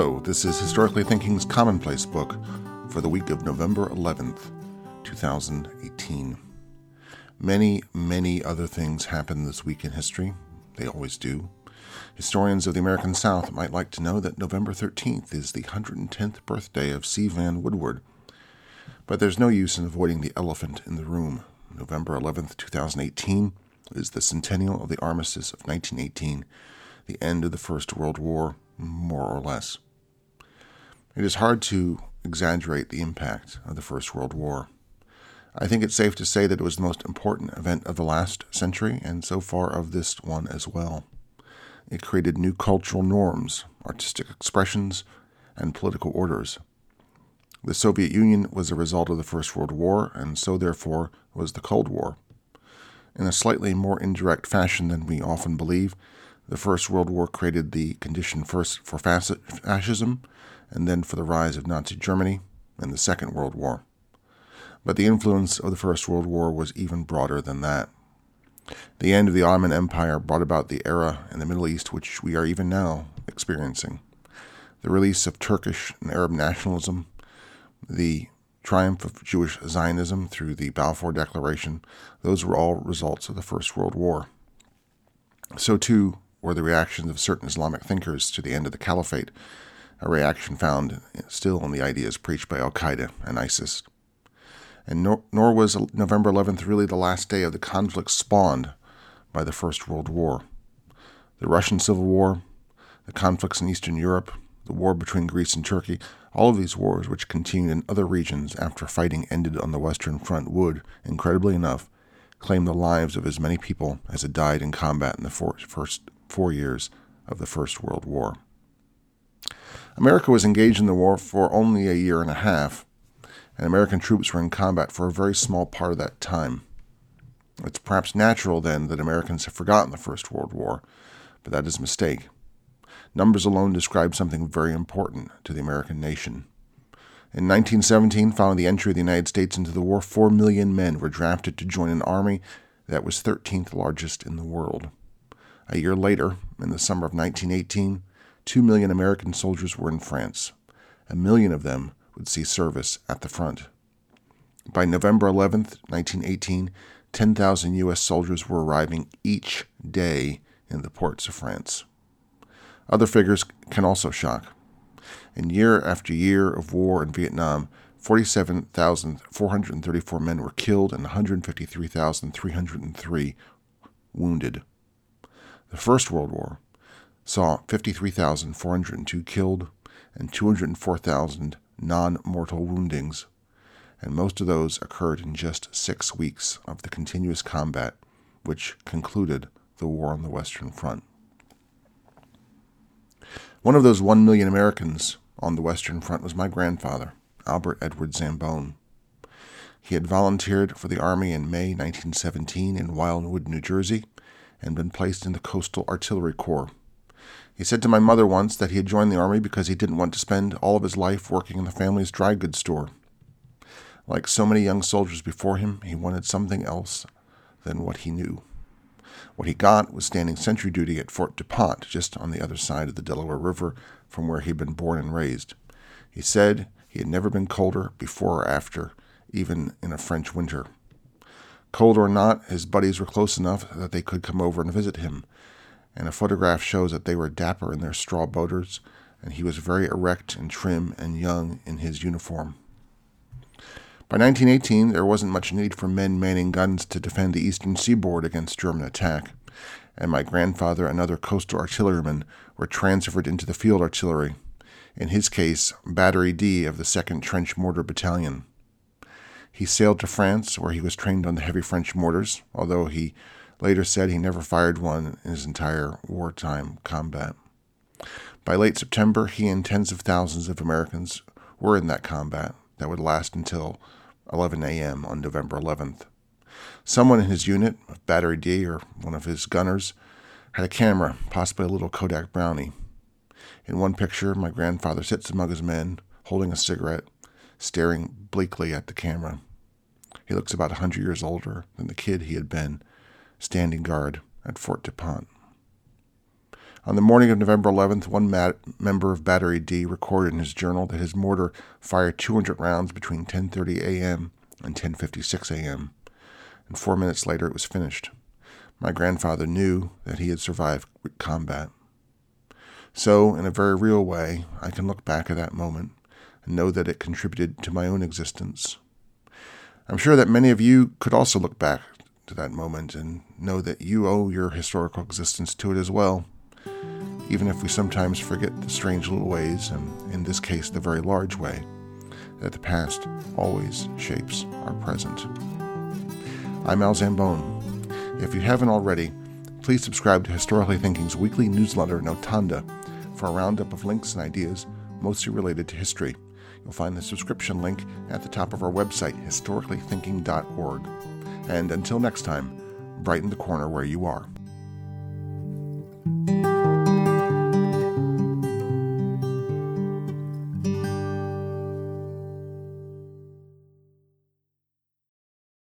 Hello, this is Historically Thinking's Commonplace book for the week of November 11th, 2018. Many, many other things happened this week in history. They always do. Historians of the American South might like to know that November 13th is the 110th birthday of C. Vann Woodward. But there's no use in avoiding the elephant in the room. November 11th, 2018 is the centennial of the armistice of 1918, the end of the First World War, more or less. It is hard to exaggerate the impact of the First World War. I think it's safe to say that it was the most important event of the last century, and so far of this one as well. It created new cultural norms, artistic expressions, and political orders. The Soviet Union was a result of the First World War, and so therefore was the Cold War. In a slightly more indirect fashion than we often believe, the First World War created the condition first for fascism and then for the rise of Nazi Germany and the Second World War. But the influence of the First World War was even broader than that. The end of the Ottoman Empire brought about the era in the Middle East which we are even now experiencing. The release of Turkish and Arab nationalism, the triumph of Jewish Zionism through the Balfour Declaration, those were all results of the First World War. So, too, were the reactions of certain Islamic thinkers to the end of the caliphate, a reaction found still in the ideas preached by Al Qaeda and ISIS. And nor, nor was November 11th really the last day of the conflict spawned by the First World War. The Russian Civil War, the conflicts in Eastern Europe, the war between Greece and Turkey, all of these wars, which continued in other regions after fighting ended on the Western Front, would, incredibly enough, claim the lives of as many people as had died in combat in the four, first four years of the First World War. America was engaged in the war for only a year and a half, and American troops were in combat for a very small part of that time. It's perhaps natural, then, that Americans have forgotten the First World War, but that is a mistake. Numbers alone describe something very important to the American nation. In 1917, following the entry of the United States into the war, 4 million men were drafted to join an army that was 13th largest in the world. A year later, in the summer of 1918, 2 million American soldiers were in France. A million of them would see service at the front. By November 11, 1918, 10,000 U.S. soldiers were arriving each day in the ports of France. Other figures can also shock. In year after year of war in Vietnam, 47,434 men were killed and 153,303 wounded. The First World War saw 53,402 killed and 204,000 non mortal woundings, and most of those occurred in just six weeks of the continuous combat which concluded the war on the Western Front. One of those one million Americans on the Western Front was my grandfather, Albert Edward Zambone. He had volunteered for the Army in May 1917 in Wildwood, New Jersey, and been placed in the Coastal Artillery Corps. He said to my mother once that he had joined the Army because he didn't want to spend all of his life working in the family's dry goods store. Like so many young soldiers before him, he wanted something else than what he knew. What he got was standing sentry duty at Fort DuPont, just on the other side of the Delaware River from where he'd been born and raised. He said he had never been colder before or after, even in a French winter. Cold or not, his buddies were close enough that they could come over and visit him, and a photograph shows that they were dapper in their straw boaters, and he was very erect and trim and young in his uniform. By 1918, there wasn't much need for men manning guns to defend the eastern seaboard against German attack, and my grandfather and other coastal artillerymen were transferred into the field artillery, in his case, Battery D of the 2nd Trench Mortar Battalion. He sailed to France, where he was trained on the heavy French mortars, although he later said he never fired one in his entire wartime combat. By late September, he and tens of thousands of Americans were in that combat that would last until 11 a.m. on November 11th. Someone in his unit, Battery D or one of his gunners, had a camera, possibly a little Kodak Brownie. In one picture, my grandfather sits among his men, holding a cigarette, staring bleakly at the camera. He looks about a hundred years older than the kid he had been, standing guard at Fort DuPont. On the morning of November 11th, one mat- member of Battery D recorded in his journal that his mortar fired 200 rounds between 10:30 a.m. and 10:56 a.m. And 4 minutes later it was finished. My grandfather knew that he had survived combat. So, in a very real way, I can look back at that moment and know that it contributed to my own existence. I'm sure that many of you could also look back to that moment and know that you owe your historical existence to it as well, even if we sometimes forget the strange little ways, and in this case, the very large way, that the past always shapes our present. I'm Al Zambone. If you haven't already, please subscribe to Historically Thinking's weekly newsletter, Notanda, for a roundup of links and ideas mostly related to history. You'll find the subscription link at the top of our website, historicallythinking.org. And until next time, brighten the corner where you are.